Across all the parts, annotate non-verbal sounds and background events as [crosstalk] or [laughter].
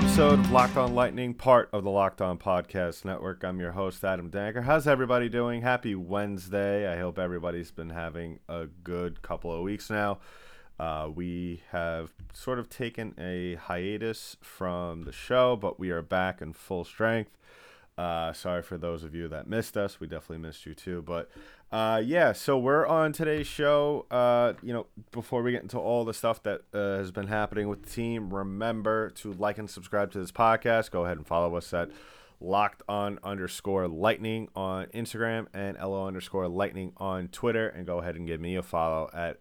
episode of Locked On Lightning, part of the Locked On Podcast Network. I'm your host, Adam Denker. How's everybody doing? Happy Wednesday. I hope everybody's been having a good couple of weeks now. Uh, we have sort of taken a hiatus from the show, but we are back in full strength. Uh, sorry for those of you that missed us. We definitely missed you too. But uh, yeah, so we're on today's show. Uh, you know, before we get into all the stuff that uh, has been happening with the team, remember to like and subscribe to this podcast. Go ahead and follow us at locked on underscore lightning on Instagram and LO underscore lightning on Twitter. And go ahead and give me a follow at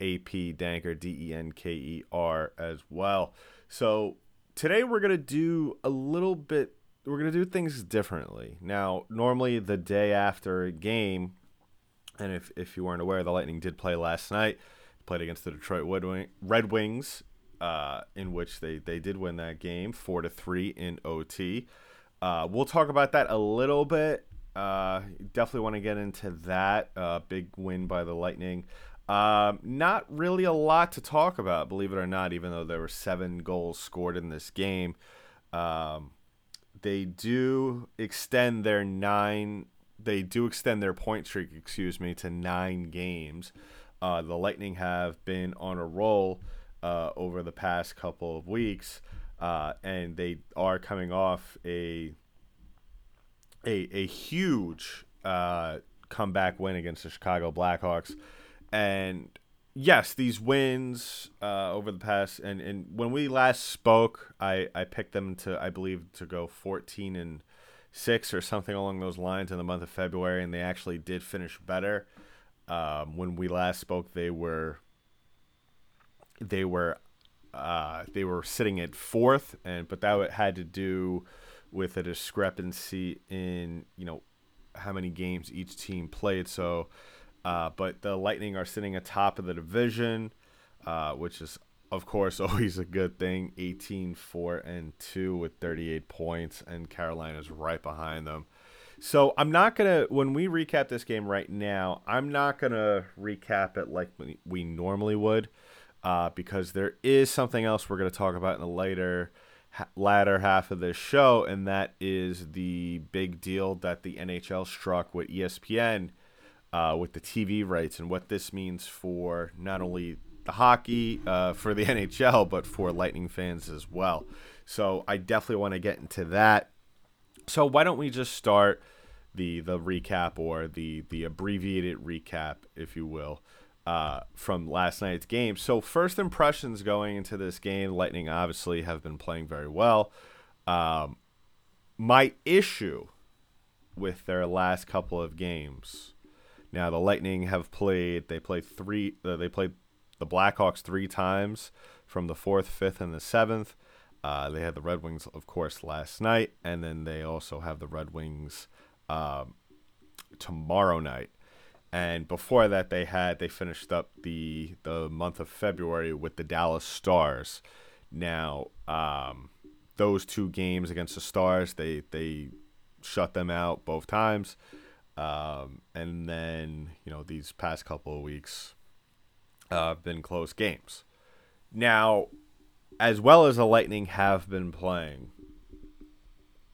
AP Denker, D E N K E R as well. So today we're going to do a little bit we're going to do things differently. Now, normally the day after a game, and if, if you weren't aware, the Lightning did play last night, played against the Detroit Red, Wing, Red Wings, uh, in which they, they did win that game, 4 to 3 in OT. Uh, we'll talk about that a little bit. Uh, definitely want to get into that. Uh, big win by the Lightning. Um, not really a lot to talk about, believe it or not, even though there were seven goals scored in this game. Um, they do extend their nine they do extend their point streak excuse me to nine games. Uh, the lightning have been on a roll uh, over the past couple of weeks uh, and they are coming off a a, a huge uh, comeback win against the chicago blackhawks. And yes, these wins uh, over the past and, and when we last spoke, I, I picked them to I believe to go fourteen and six or something along those lines in the month of February, and they actually did finish better. Um, when we last spoke, they were they were uh, they were sitting at fourth, and but that had to do with a discrepancy in you know how many games each team played. So uh, but the Lightning are sitting atop of the division, uh, which is, of course, [laughs] always a good thing. 18 4 and 2 with 38 points, and Carolina's right behind them. So I'm not going to, when we recap this game right now, I'm not going to recap it like we normally would uh, because there is something else we're going to talk about in the later latter half of this show, and that is the big deal that the NHL struck with ESPN uh, with the TV rights and what this means for not only the hockey, uh, for the [laughs] NHL, but for Lightning fans as well. So I definitely want to get into that. So why don't we just start the the recap or the the abbreviated recap, if you will, uh, from last night's game. So first impressions going into this game, Lightning obviously have been playing very well. Um, my issue with their last couple of games now the Lightning have played. They played three. Uh, they played the Blackhawks three times from the fourth, fifth, and the seventh. Uh, they had the Red Wings, of course, last night, and then they also have the Red Wings um, tomorrow night. And before that, they had they finished up the the month of February with the Dallas Stars. Now, um, those two games against the Stars, they they shut them out both times. Um, and then, you know, these past couple of weeks uh, been close games. Now, as well as the Lightning have been playing,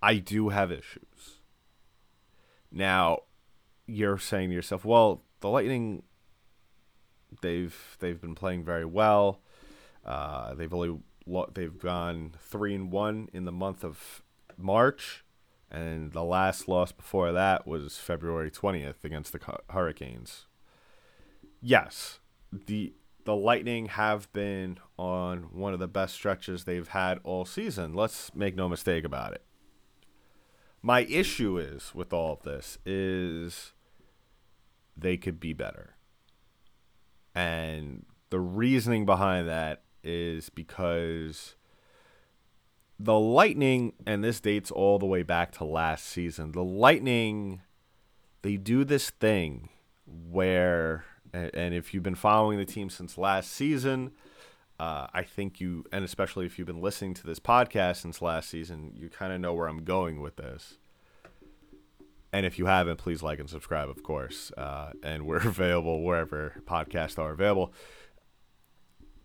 I do have issues. Now, you're saying to yourself, well, the Lightning they've they've been playing very well. Uh, they've only they've gone three and one in the month of March and the last loss before that was February 20th against the Hurricanes. Yes, the the Lightning have been on one of the best stretches they've had all season. Let's make no mistake about it. My issue is with all of this is they could be better. And the reasoning behind that is because the Lightning, and this dates all the way back to last season, the Lightning, they do this thing where, and if you've been following the team since last season, uh, I think you, and especially if you've been listening to this podcast since last season, you kind of know where I'm going with this. And if you haven't, please like and subscribe, of course. Uh, and we're [laughs] available wherever podcasts are available.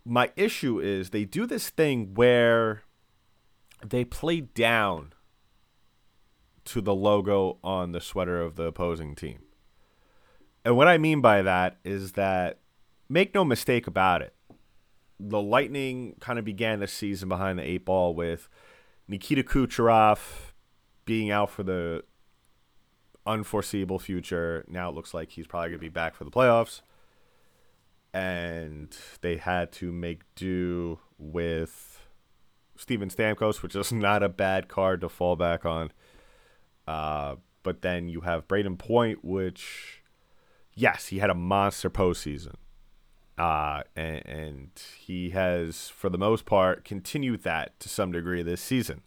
My issue is they do this thing where they play down to the logo on the sweater of the opposing team. And what I mean by that is that, make no mistake about it, the Lightning kind of began the season behind the eight ball with Nikita Kucherov being out for the unforeseeable future. Now it looks like he's probably going to be back for the playoffs. And they had to make do with Steven Stamkos, which is [laughs] not a bad card to fall back on. Uh, but then you have Brayden Point, which, yes, he had a monster postseason. Uh, and, and he has, for the most part, continued that to some degree this season.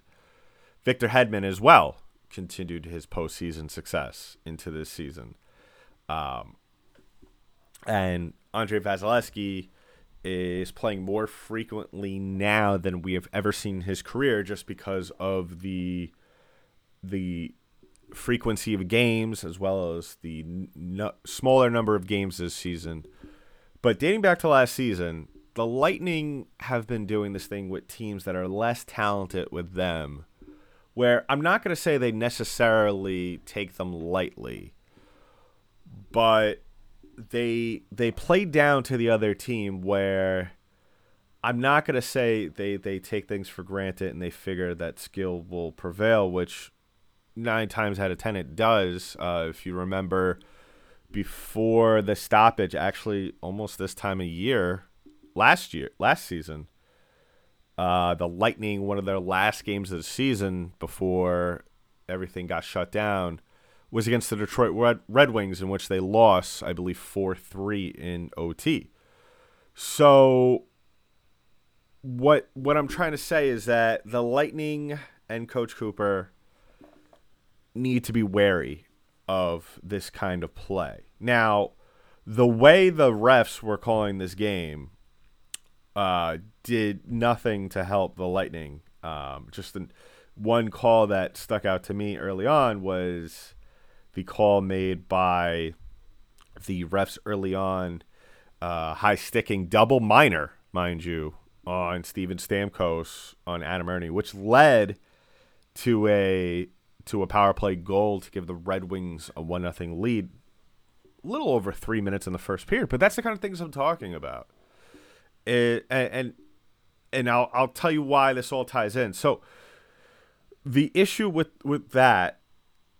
Victor Hedman as well continued his postseason success into this season. Um, and Andrei Vasilevskiy is playing more frequently now than we have ever seen in his career just because of the the frequency of games as well as the smaller number of games this season. But dating back to last season, the Lightning have been doing this thing with teams that are less talented with them where I'm not going to say they necessarily take them lightly, but they they play down to the other team where I'm not going to say they they take things for granted and they figure that skill will prevail, which nine times out of ten it does. Uh, if you remember, before the stoppage, actually almost this time of year, last year, last season, uh, the Lightning, one of their last games of the season before everything got shut down, was against the Detroit Red, Red Wings, in which they lost, I believe, 4 3 in OT. So, what what I'm trying to say is that the Lightning and Coach Cooper need to be wary of this kind of play. Now, the way the refs were calling this game uh, did nothing to help the Lightning. Um, just the, one call that stuck out to me early on was the call made by the refs early on, uh, high sticking double minor, mind you, on Steven Stamkos on Adam Erne, which led to a to a power play goal to give the Red Wings a one nothing lead. A little over three minutes in the first period, but that's the kind of things I'm talking about. It, and, and and I'll I'll tell you why this all ties in. So the issue with with that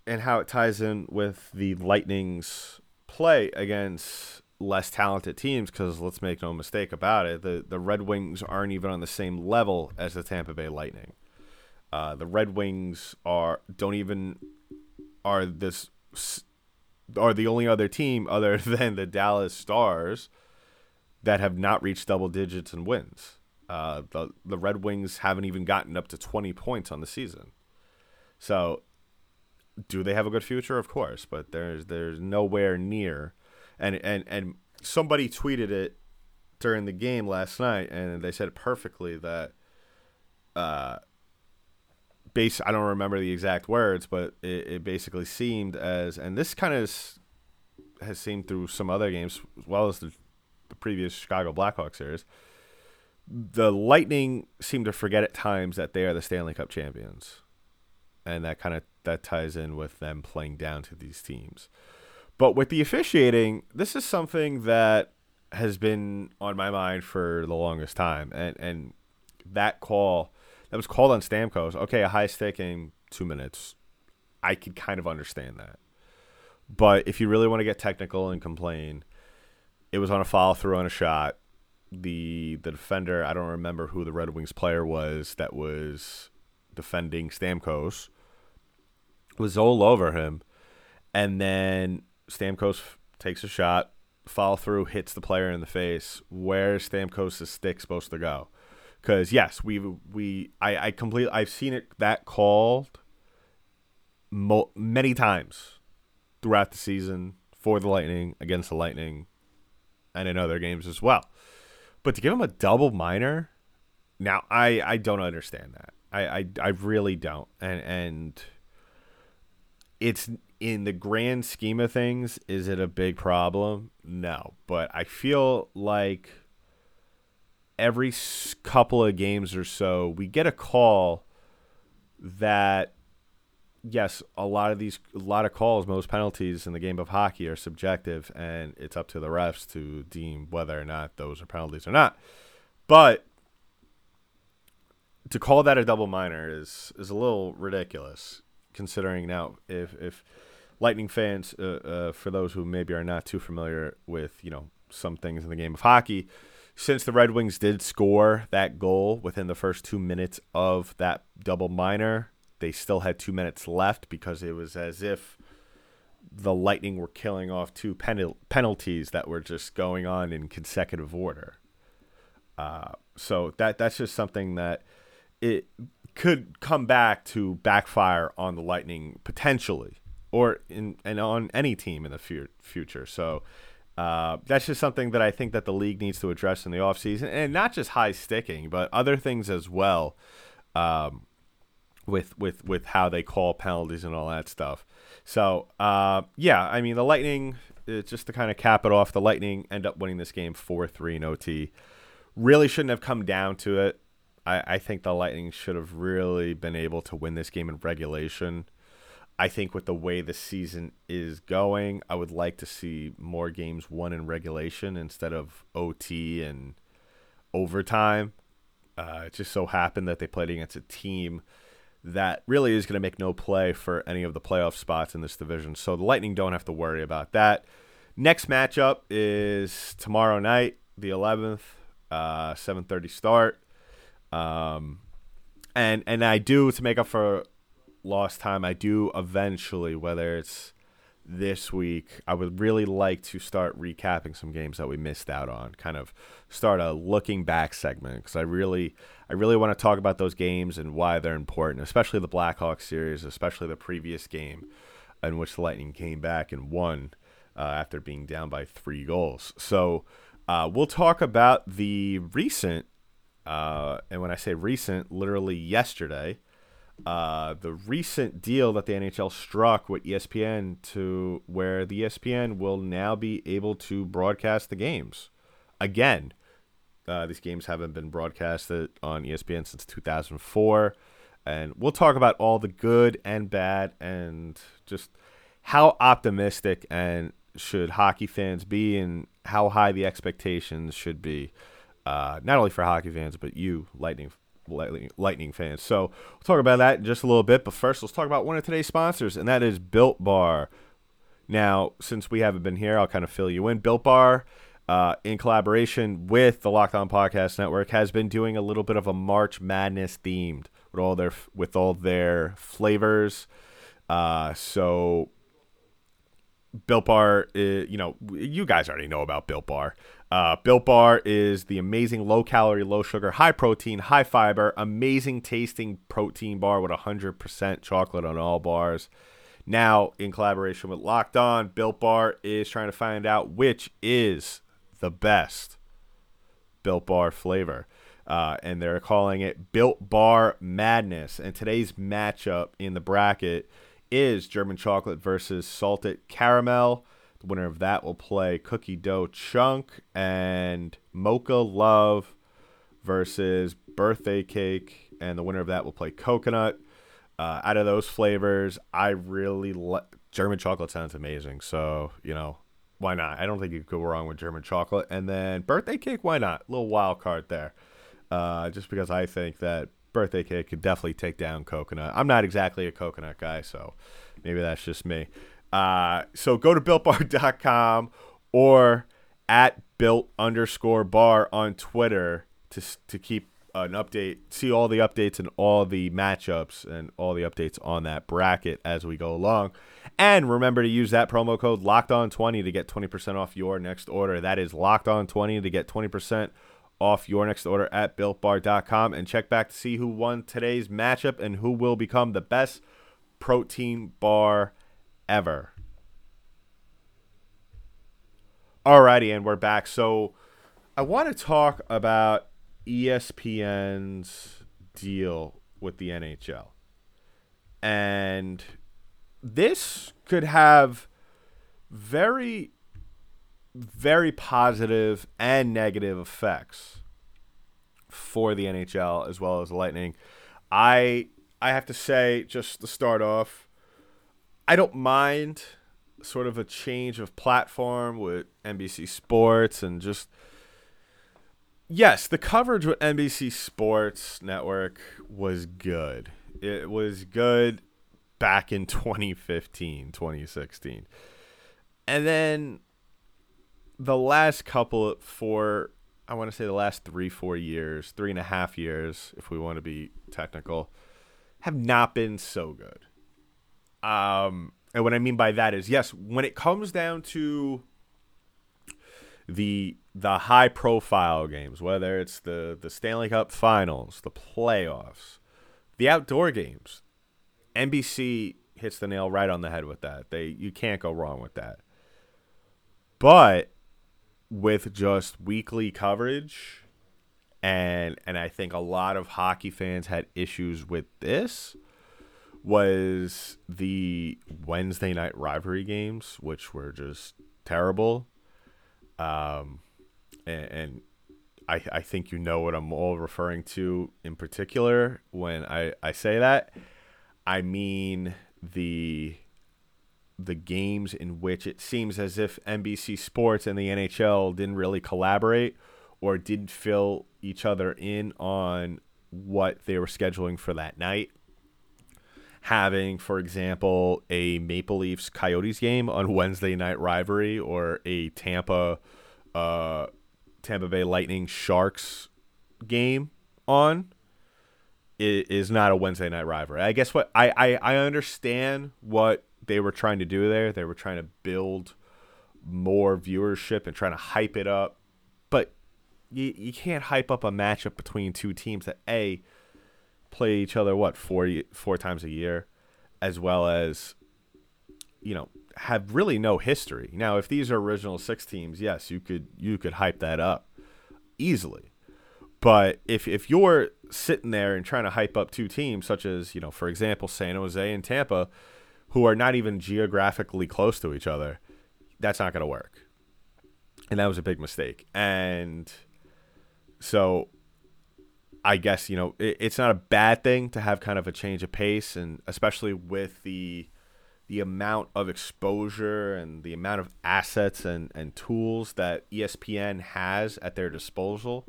and how it ties in with the Lightning's play against less talented teams because let's make no mistake about it the the Red Wings aren't even on the same level as the Tampa Bay Lightning. Uh, the Red Wings are don't even are this are the only other team [laughs] other than the Dallas Stars that have not reached double digits in wins. Uh, the the Red Wings haven't even gotten up to 20 points on the season. So, do they have a good future? Of course, but there's there's nowhere near. And and and somebody tweeted it during the game last night, and they said it perfectly that. Uh, base I don't remember the exact words, but it, it basically seemed as, and this kind of has seemed through some other games as well as the the previous Chicago Blackhawks series, the Lightning seem to forget at times that they are the Stanley Cup champions, and that kind of that ties in with them playing down to these teams. But with the officiating, this is something that has been on my mind for the longest time, and and that call that was called on Stamkos. Okay, a high sticking two minutes. I could kind of understand that. But if you really want to get technical and complain, it was on a follow through on a shot. The the defender, I don't remember who the Red Wings player was that was defending Stamkos, was all over him. And then Stamkos takes a shot, follow through hits the player in the face, where's Stamkos' stick supposed to go? Because yes, we we I I completely I've seen it that called mo- many times throughout the season for the Lightning against the Lightning, and in other games as well. But to give him a double minor, now I I don't understand that. I I, I really don't, and and it's in the grand scheme of things, is it a big problem? No, but I feel like every couple of games or so, we get a call that yes, a lot of these, a lot of calls, most penalties in the game of hockey are subjective, and it's up to the refs to deem whether or not those are penalties or not. But to call that a double minor is is a little ridiculous, considering now if if Lightning fans, uh, uh, for those who maybe are not too familiar with you know some things in the game of hockey, since the Red Wings did score that goal within the first two minutes of that double minor, they still had two minutes left because it was as if the Lightning were killing off two penal- penalties that were just going on in consecutive order. Uh, so that that's just something that it could come back to backfire on the Lightning potentially, or in and on any team in the fu- future. So uh, that's just something that I think that the league needs to address in the offseason, and not just high sticking, but other things as well. Um, with with with how they call penalties and all that stuff. So uh, yeah, I mean the Lightning. uh, Just to kind of cap it off, the Lightning end up winning this game four three in OT. Really shouldn't have come down to it. I, I think the Lightning should have really been able to win this game in regulation. I think with the way the season is going, I would like to see more games won in regulation instead of OT and overtime. Uh, it just so happened that they played against a team that really is going to make no play for any of the playoff spots in this division. So the Lightning don't have to worry about that. Next matchup is tomorrow night, the 11th, uh, 7:30 start. Um, and and I do to make up for lost time. I do eventually, whether it's this week, I would really like to start recapping some games that we missed out on. Kind of start a looking back segment because I really, I really want to talk about those games and why they're important, especially the Blackhawks series, especially the previous game in which the Lightning came back and won uh, after being down by three goals. So uh, we'll talk about the recent, uh, and when I say recent, literally yesterday uh, the recent deal that the NHL struck with ESPN to where the ESPN will now be able to broadcast the games again. Uh, these games haven't been broadcasted on ESPN since 2004, and we'll talk about all the good and bad and just how optimistic and should hockey fans be and how high the expectations should be, uh, not only for hockey fans but you, Lightning Lightning, fans. So we'll talk about that in just a little bit. But first, let's talk about one of today's sponsors, and that is Built Bar. Now, since we haven't been here, I'll kind of fill you in. Built Bar, uh, in collaboration with the Locked On Podcast Network, has been doing a little bit of a March Madness themed with all their with all their flavors. Uh, so Built Bar, uh, you know, you guys already know about Built Bar. Uh, Built Bar is the amazing low calorie, low sugar, high protein, high fiber, amazing tasting protein bar with 100% chocolate on all bars. Now, in collaboration with Locked On, Built Bar is trying to find out which is the best Built Bar flavor. Uh, and they're calling it Built Bar Madness. And today's matchup in the bracket is German chocolate versus salted caramel. The winner of that will play Cookie Dough Chunk and Mocha Love versus Birthday Cake. And the winner of that will play Coconut. Uh, out of those flavors, I really like German chocolate sounds amazing. So, you know, why not? I don't think you could go wrong with German chocolate. And then birthday cake, why not? little wild card there. Uh, just because I think that birthday cake could definitely take down coconut. I'm not exactly a coconut guy, so maybe that's just me. Uh, so go to builtbar.com or at built underscore bar on Twitter to to keep an update, see all the updates and all the matchups and all the updates on that bracket as we go along. And remember to use that promo code Locked On 20 to get 20% off your next order. That is Locked On 20 to get 20% off your next order at builtbar.com and check back to see who won today's matchup and who will become the best protein bar ever. Alrighty, and we're back. So I want to talk about ESPN's deal with the NHL. And this could have very very positive and negative effects for the NHL as well as the Lightning. I I have to say just to start off, I don't mind sort of a change of platform with NBC Sports and just yes, the coverage with NBC Sports Network was good. It was good back in [laughs] 2015, 2016. And then the last couple four I want to say the last three, four years, three and a half years, if we want to be technical, have not been so good. Um, and what I mean by that is, yes, when it comes down to the the high profile games, whether it's the the Stanley Cup Finals, the playoffs, the outdoor games, NBC hits the nail right on the head with that. They you can't go wrong with that. But with just weekly coverage and and I think a lot of hockey fans had issues with this was the Wednesday night rivalry games which were just terrible um and, and I, I think you know what I'm all referring to in particular when I, I say that. I mean the the games in which it seems as if NBC Sports and the NHL didn't really collaborate or didn't fill each other in on what they were scheduling for that night. Having, for example, a Maple Leafs Coyotes game on [laughs] Wednesday night rivalry or a Tampa uh, Tampa Bay Lightning Sharks game on i- is not a Wednesday night rivalry. I guess what I, I, I understand what they were trying to do there. They were trying to build more viewership and trying to hype it up. But you, you can't hype up a matchup between two teams that A play each other what four four times a year as well as you know have really no history. Now, if these are original 6 teams, yes, you could you could hype that up easily. But if if you're sitting there and trying to hype up two teams such as, you know, for example, San Jose and Tampa who are not even geographically close to each other, that's not going to work. And that was a big mistake. And so I guess, you know, it, it's not a bad thing to have kind of a change of pace and especially with the the amount of exposure and the amount of assets and, and tools that ESPN has at their disposal.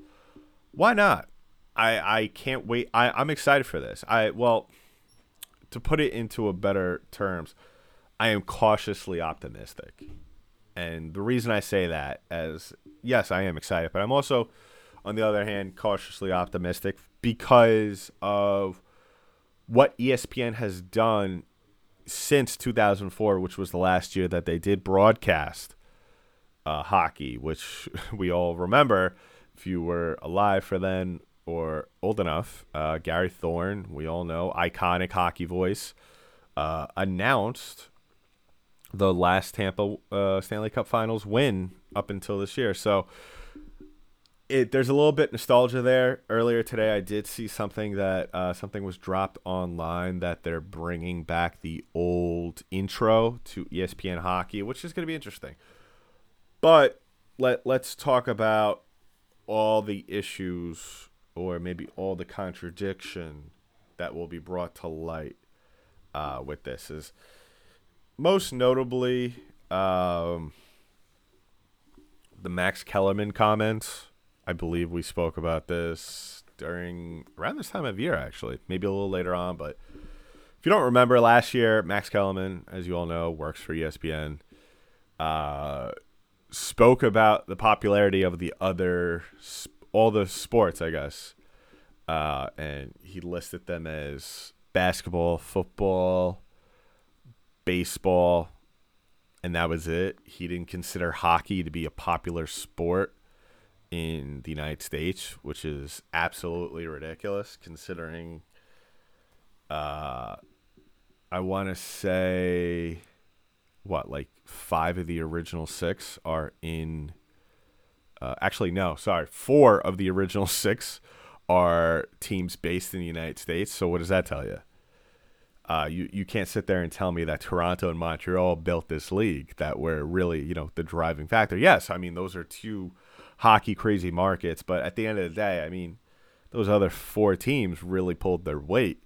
Why not? I, I can't wait. I, I'm excited for this. I well, to put it into a better terms, I am cautiously optimistic. And the reason I say that as yes, I am excited, but I'm also on the other hand cautiously optimistic because of what ESPN has done since 2004, which was the last year that they did broadcast uh, hockey, which [laughs] we all remember if you were alive for then or old enough. Uh, Gary Thorne, we all know, iconic hockey voice, uh, announced the last Tampa uh, Stanley Cup Finals win up until this year. So it there's a little bit of nostalgia there. Earlier today, I did see something that uh, something was dropped online that they're bringing back the old intro to ESPN hockey, which is going to be interesting. But let let's talk about all the issues or maybe all the contradiction that will be brought to light uh, with this is most notably um, the Max Kellerman comments. I believe we spoke about this during around this time of year, actually, maybe a little later on. But if you don't remember, last year Max Kellerman, as you all know, works for ESPN. Uh, spoke about the popularity of the other, all the sports, I guess, uh, and he listed them as basketball, football, baseball, and that was it. He didn't consider hockey to be a popular sport in the United States, which is absolutely ridiculous considering uh I want to say what like 5 of the original 6 are in uh, actually no, sorry, 4 of the original [laughs] 6 are teams based in the United States. So what does that tell you? Uh, you you can't sit there and tell me that Toronto and Montreal built this league that were really you know the driving factor. Yes, I mean those are two hockey crazy markets, but at the end of the day, I mean those other four teams really pulled their weight.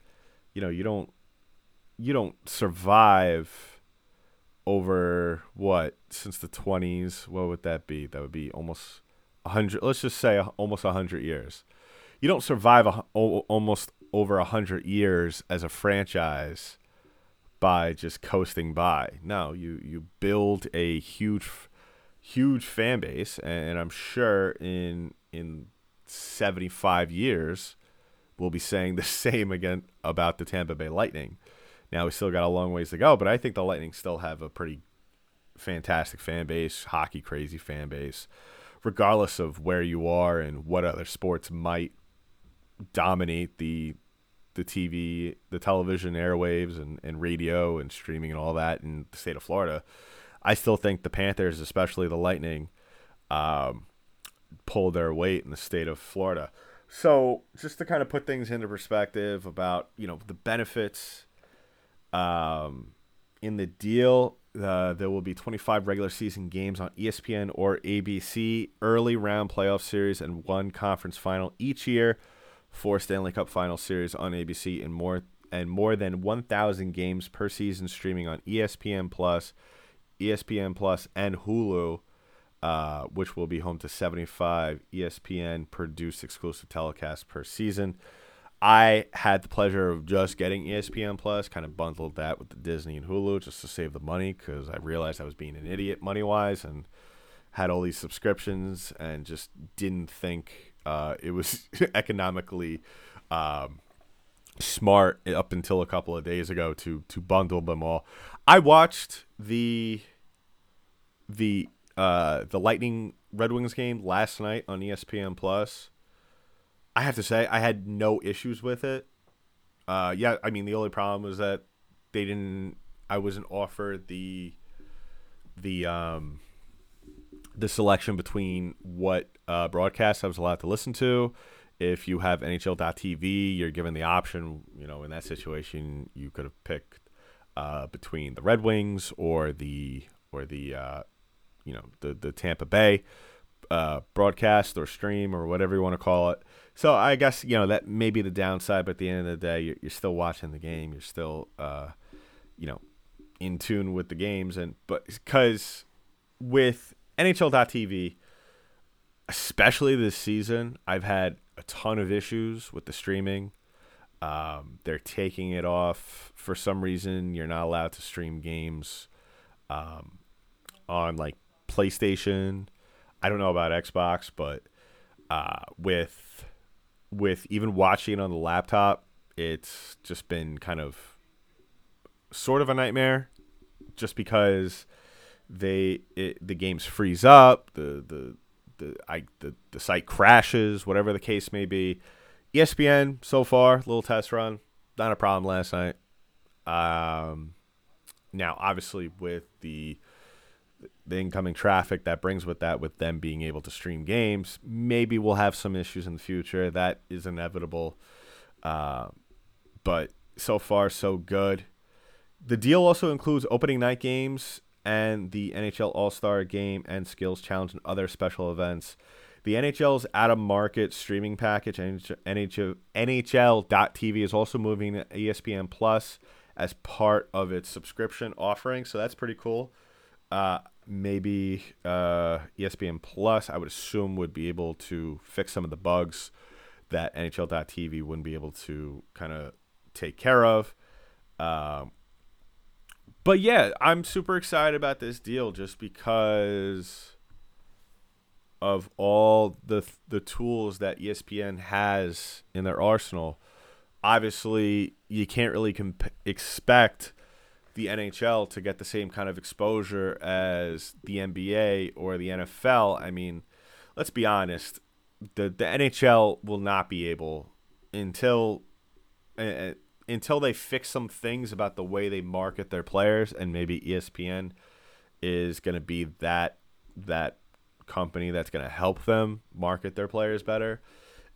You know you don't you don't survive over what since the 20s what would that be? That would be almost 100 let's just say almost 100 years. You don't survive a, almost over 100 years as a franchise by just coasting by. No you you build a huge huge fan base and i'm sure in in 75 years we'll be saying [laughs] the same again about the tampa bay lightning now we still got a long ways to go, but I think the Lightning still have a pretty fantastic fan base, hockey crazy fan base, regardless of where you are and what other sports might dominate the the TV, the television airwaves and, and radio and streaming and all that in the state of Florida. I still think the Panthers, especially the Lightning, um, pull their weight in the state of Florida. So just to kind of put things into perspective about, you know, the benefits um, in the deal, uh, there will be 25 regular season games on ESPN or ABC, early round playoff series, and one conference final each year. Four Stanley Cup Final series on ABC, and more and more than 1,000 games per season streaming on ESPN Plus, ESPN Plus, and Hulu, uh, which will be home to 75 ESPN produced exclusive telecasts per season. I had the pleasure of just getting ESPN Plus, kind of bundled that with the Disney and Hulu just to save the money because I realized I was being an idiot money wise and had all these subscriptions and just didn't think uh, it was [laughs] economically um, smart up until a couple of days ago to to bundle them all. I watched the the uh, the Lightning Red Wings game last night on ESPN Plus I have to say I had no issues with it. Uh, yeah, I mean the only problem was that they didn't. I wasn't offered the the um the selection between what uh, broadcast I was allowed to listen to. If you have NHL.tv, you're given the option. You know, in that situation, you could have picked uh, between the Red Wings or the or the uh, you know the the Tampa Bay uh, broadcast or stream or whatever you want to call it. So I guess you know that may be the downside, but at the end of the day, you're, you're still watching the game. You're still, uh, you know, in tune with the games, and but because with NHL.tv, especially this season, I've had a ton of issues with the streaming. Um, they're taking it off for some reason. You're not allowed to stream games um, on like PlayStation. I don't know about Xbox, but uh, with with even watching it on the laptop, it's just been kind of sort of a nightmare just because they it, the games freeze up, the the the I the, the site crashes, whatever the case may be. ESPN so far, little test run, not a problem last night. Um, now obviously with the the incoming traffic that brings with that, with them being able to stream games, maybe we'll have some issues in the future. That is inevitable. Uh, but so far, so good. The deal also includes opening night games and the NHL All Star Game and Skills Challenge and other special events. The NHL's of market streaming package, NHL, NHL.tv, is also moving ESPN Plus as part of its subscription offering. So that's pretty cool. Uh, maybe uh, ESPN Plus, I would assume, would be able to fix some of the bugs that NHL.tv wouldn't be able to kind of take care of. Um, but yeah, I'm super excited about this deal just because of all the the tools that ESPN has in their arsenal, obviously you can't really comp- expect the NHL to get the same kind of exposure as the NBA or the NFL. I mean, let's be honest, the the NHL will not be able until uh, until they fix some things about the way they market their players and maybe ESPN is going to be that that company that's going to help them market their players better.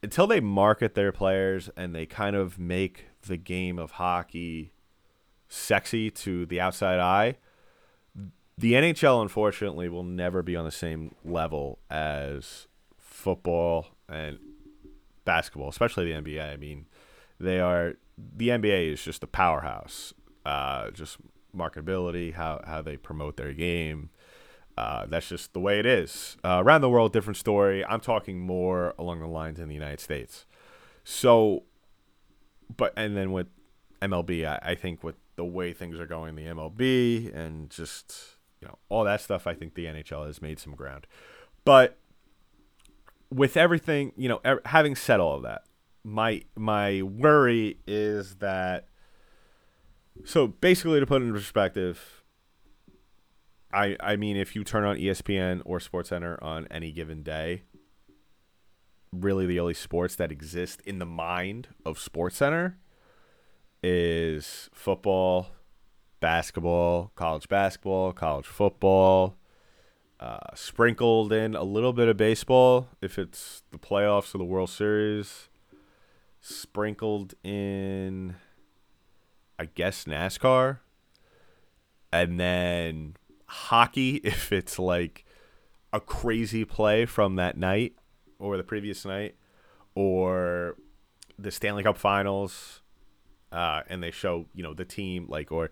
Until they market their players and they kind of make the game of hockey sexy to the outside eye, the NHL unfortunately will never be on the same level as football and basketball, especially the NBA. I mean, they are the NBA is just a powerhouse. Uh, just marketability, how how they promote their game. Uh, that's just the way it is. Uh, around the world, different story. I'm talking more along the lines in the United States. So, but and then with MLB, I, I think with the way things are going, the MLB and just you know all that stuff, I think the NHL has made some ground. But with everything, you know, ev- having said all of that, my my worry is that. So basically, to put it in perspective, I I mean, if you turn on ESPN or SportsCenter on any given day, really the only sports that exist in the mind of SportsCenter is football, basketball, college basketball, college football, uh, sprinkled in a little bit of baseball if it's the playoffs or the World Series, sprinkled in, I guess, NASCAR, and then hockey [laughs] if it's like a crazy play from that night or the previous night or the Stanley Cup Finals uh, and they show you know the team like or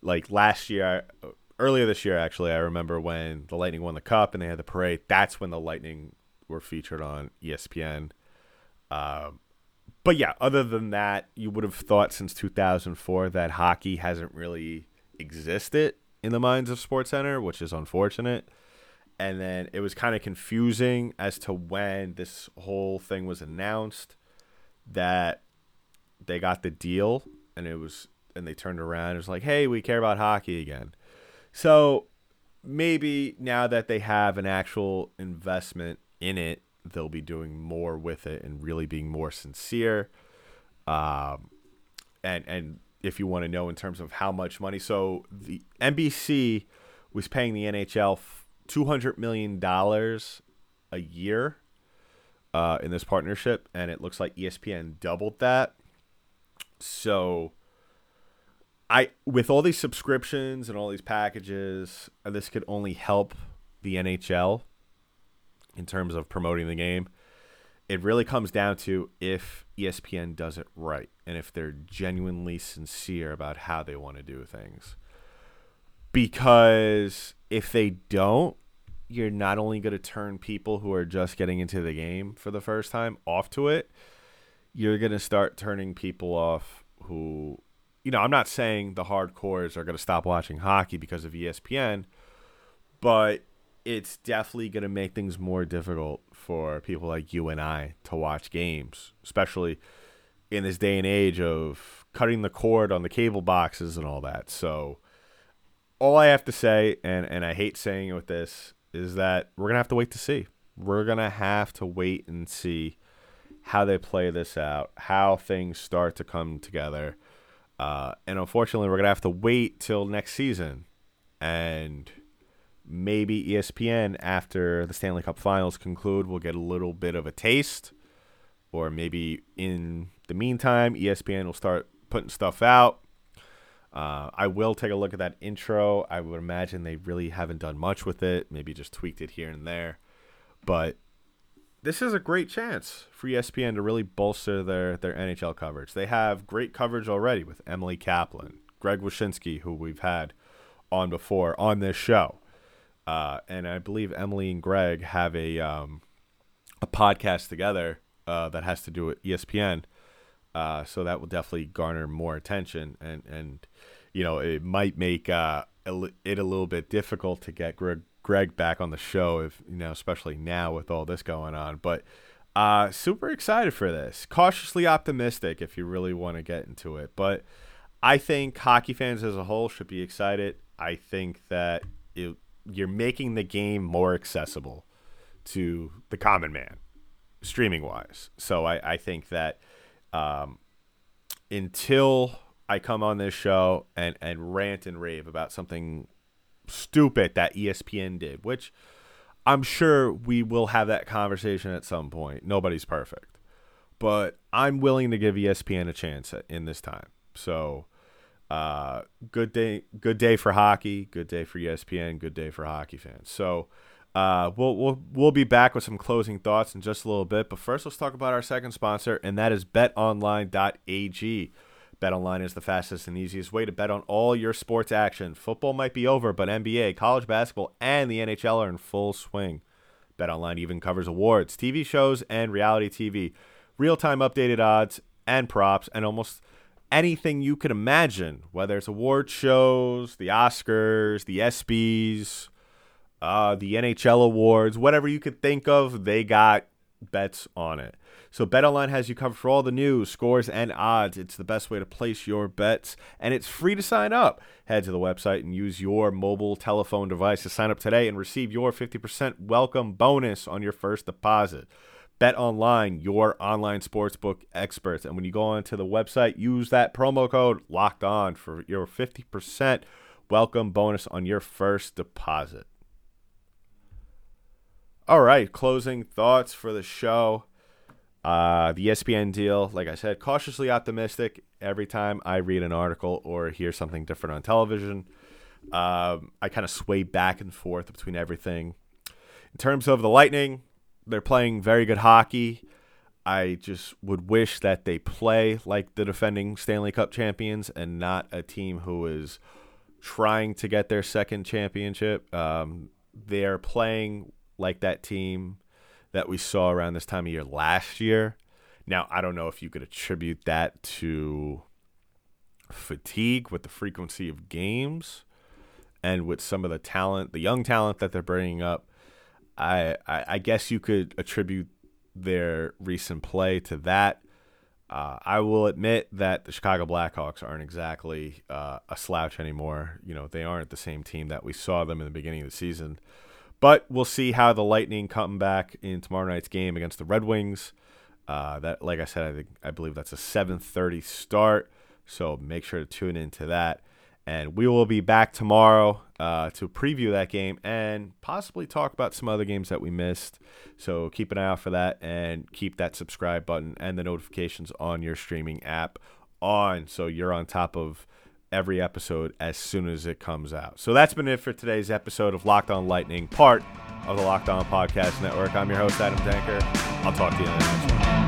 like last year earlier this year actually I remember when the Lightning won the cup and they had the parade that's when the Lightning were featured on ESPN um, but yeah other than that you would have thought since 2004 that hockey hasn't really existed in the minds of SportsCenter which is unfortunate. And then it was kind of confusing as to when this whole thing was announced that they got the deal and it was and they turned around it was like hey we care about hockey again. So maybe now that they have an actual investment in it they'll be doing more with it and really being more sincere. Um and and if you want to know in terms of how much money so the NBC was paying the NHL 200 million dollars a year uh, in this partnership, and it looks like ESPN doubled that. So, I with all these subscriptions and all these packages, uh, this could only help the NHL in terms of promoting the game. It really comes down to if ESPN does it right and if they're genuinely sincere about how they want to do things. Because if they don't, you're not only going to turn people who are just getting into the game for the first time off to it, you're going to start turning people off who, you know, I'm not saying the hardcores are going to stop watching hockey because of ESPN, but it's definitely going to make things more difficult for people like you and I to watch games, especially in this day and age of cutting the cord on the cable boxes and all that. So, all I have to say, and, and I hate saying it with this, is that we're gonna have to wait to see. We're gonna have to wait and see how they play this out, how things start to come together, uh, and unfortunately, we're gonna have to wait till next season, and maybe ESPN after the Stanley Cup Finals conclude will get a little bit of a taste, or maybe in the meantime, ESPN will start putting stuff out. Uh, I will take a look at that intro. I would imagine they really haven't done much with it, maybe just tweaked it here and there. But this is a great chance for ESPN to really bolster their, their NHL coverage. They have great coverage already with Emily Kaplan, Greg Wyshynski, who we've had on before on this show. Uh, and I believe Emily and Greg have a um, a podcast together uh, that has to do with ESPN. Uh, so that will definitely garner more attention, and and you know it might make uh, it a little bit difficult to get Greg Greg back on the show, if you know, especially now with all this going on. But uh, super excited for this. Cautiously optimistic, if you really want to get into it. But I think hockey fans as a whole should be excited. I think that it, you're making the game more accessible to the common man, streaming wise. So I, I think that um, until I come on this show and, and rant and rave about something stupid that ESPN did, which I'm sure we will have that conversation at some point. Nobody's perfect. But I'm willing to give ESPN a chance in this time. So uh, good day good day for hockey, good day for ESPN, good day for hockey fans. So uh, we'll, we'll we'll be back with some closing thoughts in just a little bit. But first, let's talk about our second sponsor, and that is BetOnline.ag. BetOnline is the fastest and easiest way to bet on all your sports action. Football might be over, but NBA, college basketball, and the NHL are in full swing. BetOnline even covers awards, TV shows, and reality TV, real-time updated odds and props, and almost anything you could imagine, whether it's award shows, the Oscars, the ESPYS, uh, the NHL awards, whatever you could think of, they got bets on it. So BetOnline has you covered for all the news, scores, and odds. It's the best way to place your bets, and it's free to sign up. Head to the website and use your mobile telephone device to sign up today and receive your 50% welcome bonus on your first deposit. Bet Online, your online sportsbook experts. And when you go onto the website, use that promo code locked on for your 50% welcome bonus on your first deposit. All right, closing thoughts for the show. Uh, the ESPN deal, like I said, cautiously optimistic every time I read an article or hear something different on television. Um, I kind of sway back and forth between everything. In terms of the Lightning, they're playing very good hockey. I just would wish that they play like the defending Stanley Cup champions and not a team who is trying to get their second championship. Um, they're playing like that team that we saw around this time of year last year. Now, I don't know if you could attribute that to fatigue with the frequency of games and with some of the talent, the young talent that they're bringing up. I, I, I guess you could attribute their recent play to that. Uh, I will admit that the Chicago Blackhawks aren't exactly uh, a slouch anymore. You know, they aren't the same team that we saw them in the beginning of the season. But we'll see how the Lightning come back in tomorrow night's game against the Red Wings. Uh, that, like I said, I think I believe that's a 7:30 start. So make sure to tune into that. And we will be back tomorrow uh, to preview that game and possibly talk about some other games that we missed. So keep an eye out for that and keep that subscribe button and the notifications on your streaming app on so you're on top of every episode as soon as it comes out. So that's been it for today's episode of Locked On Lightning, part of the Locked On Podcast Network. I'm your host, Adam Denker. I'll talk to you in the next one.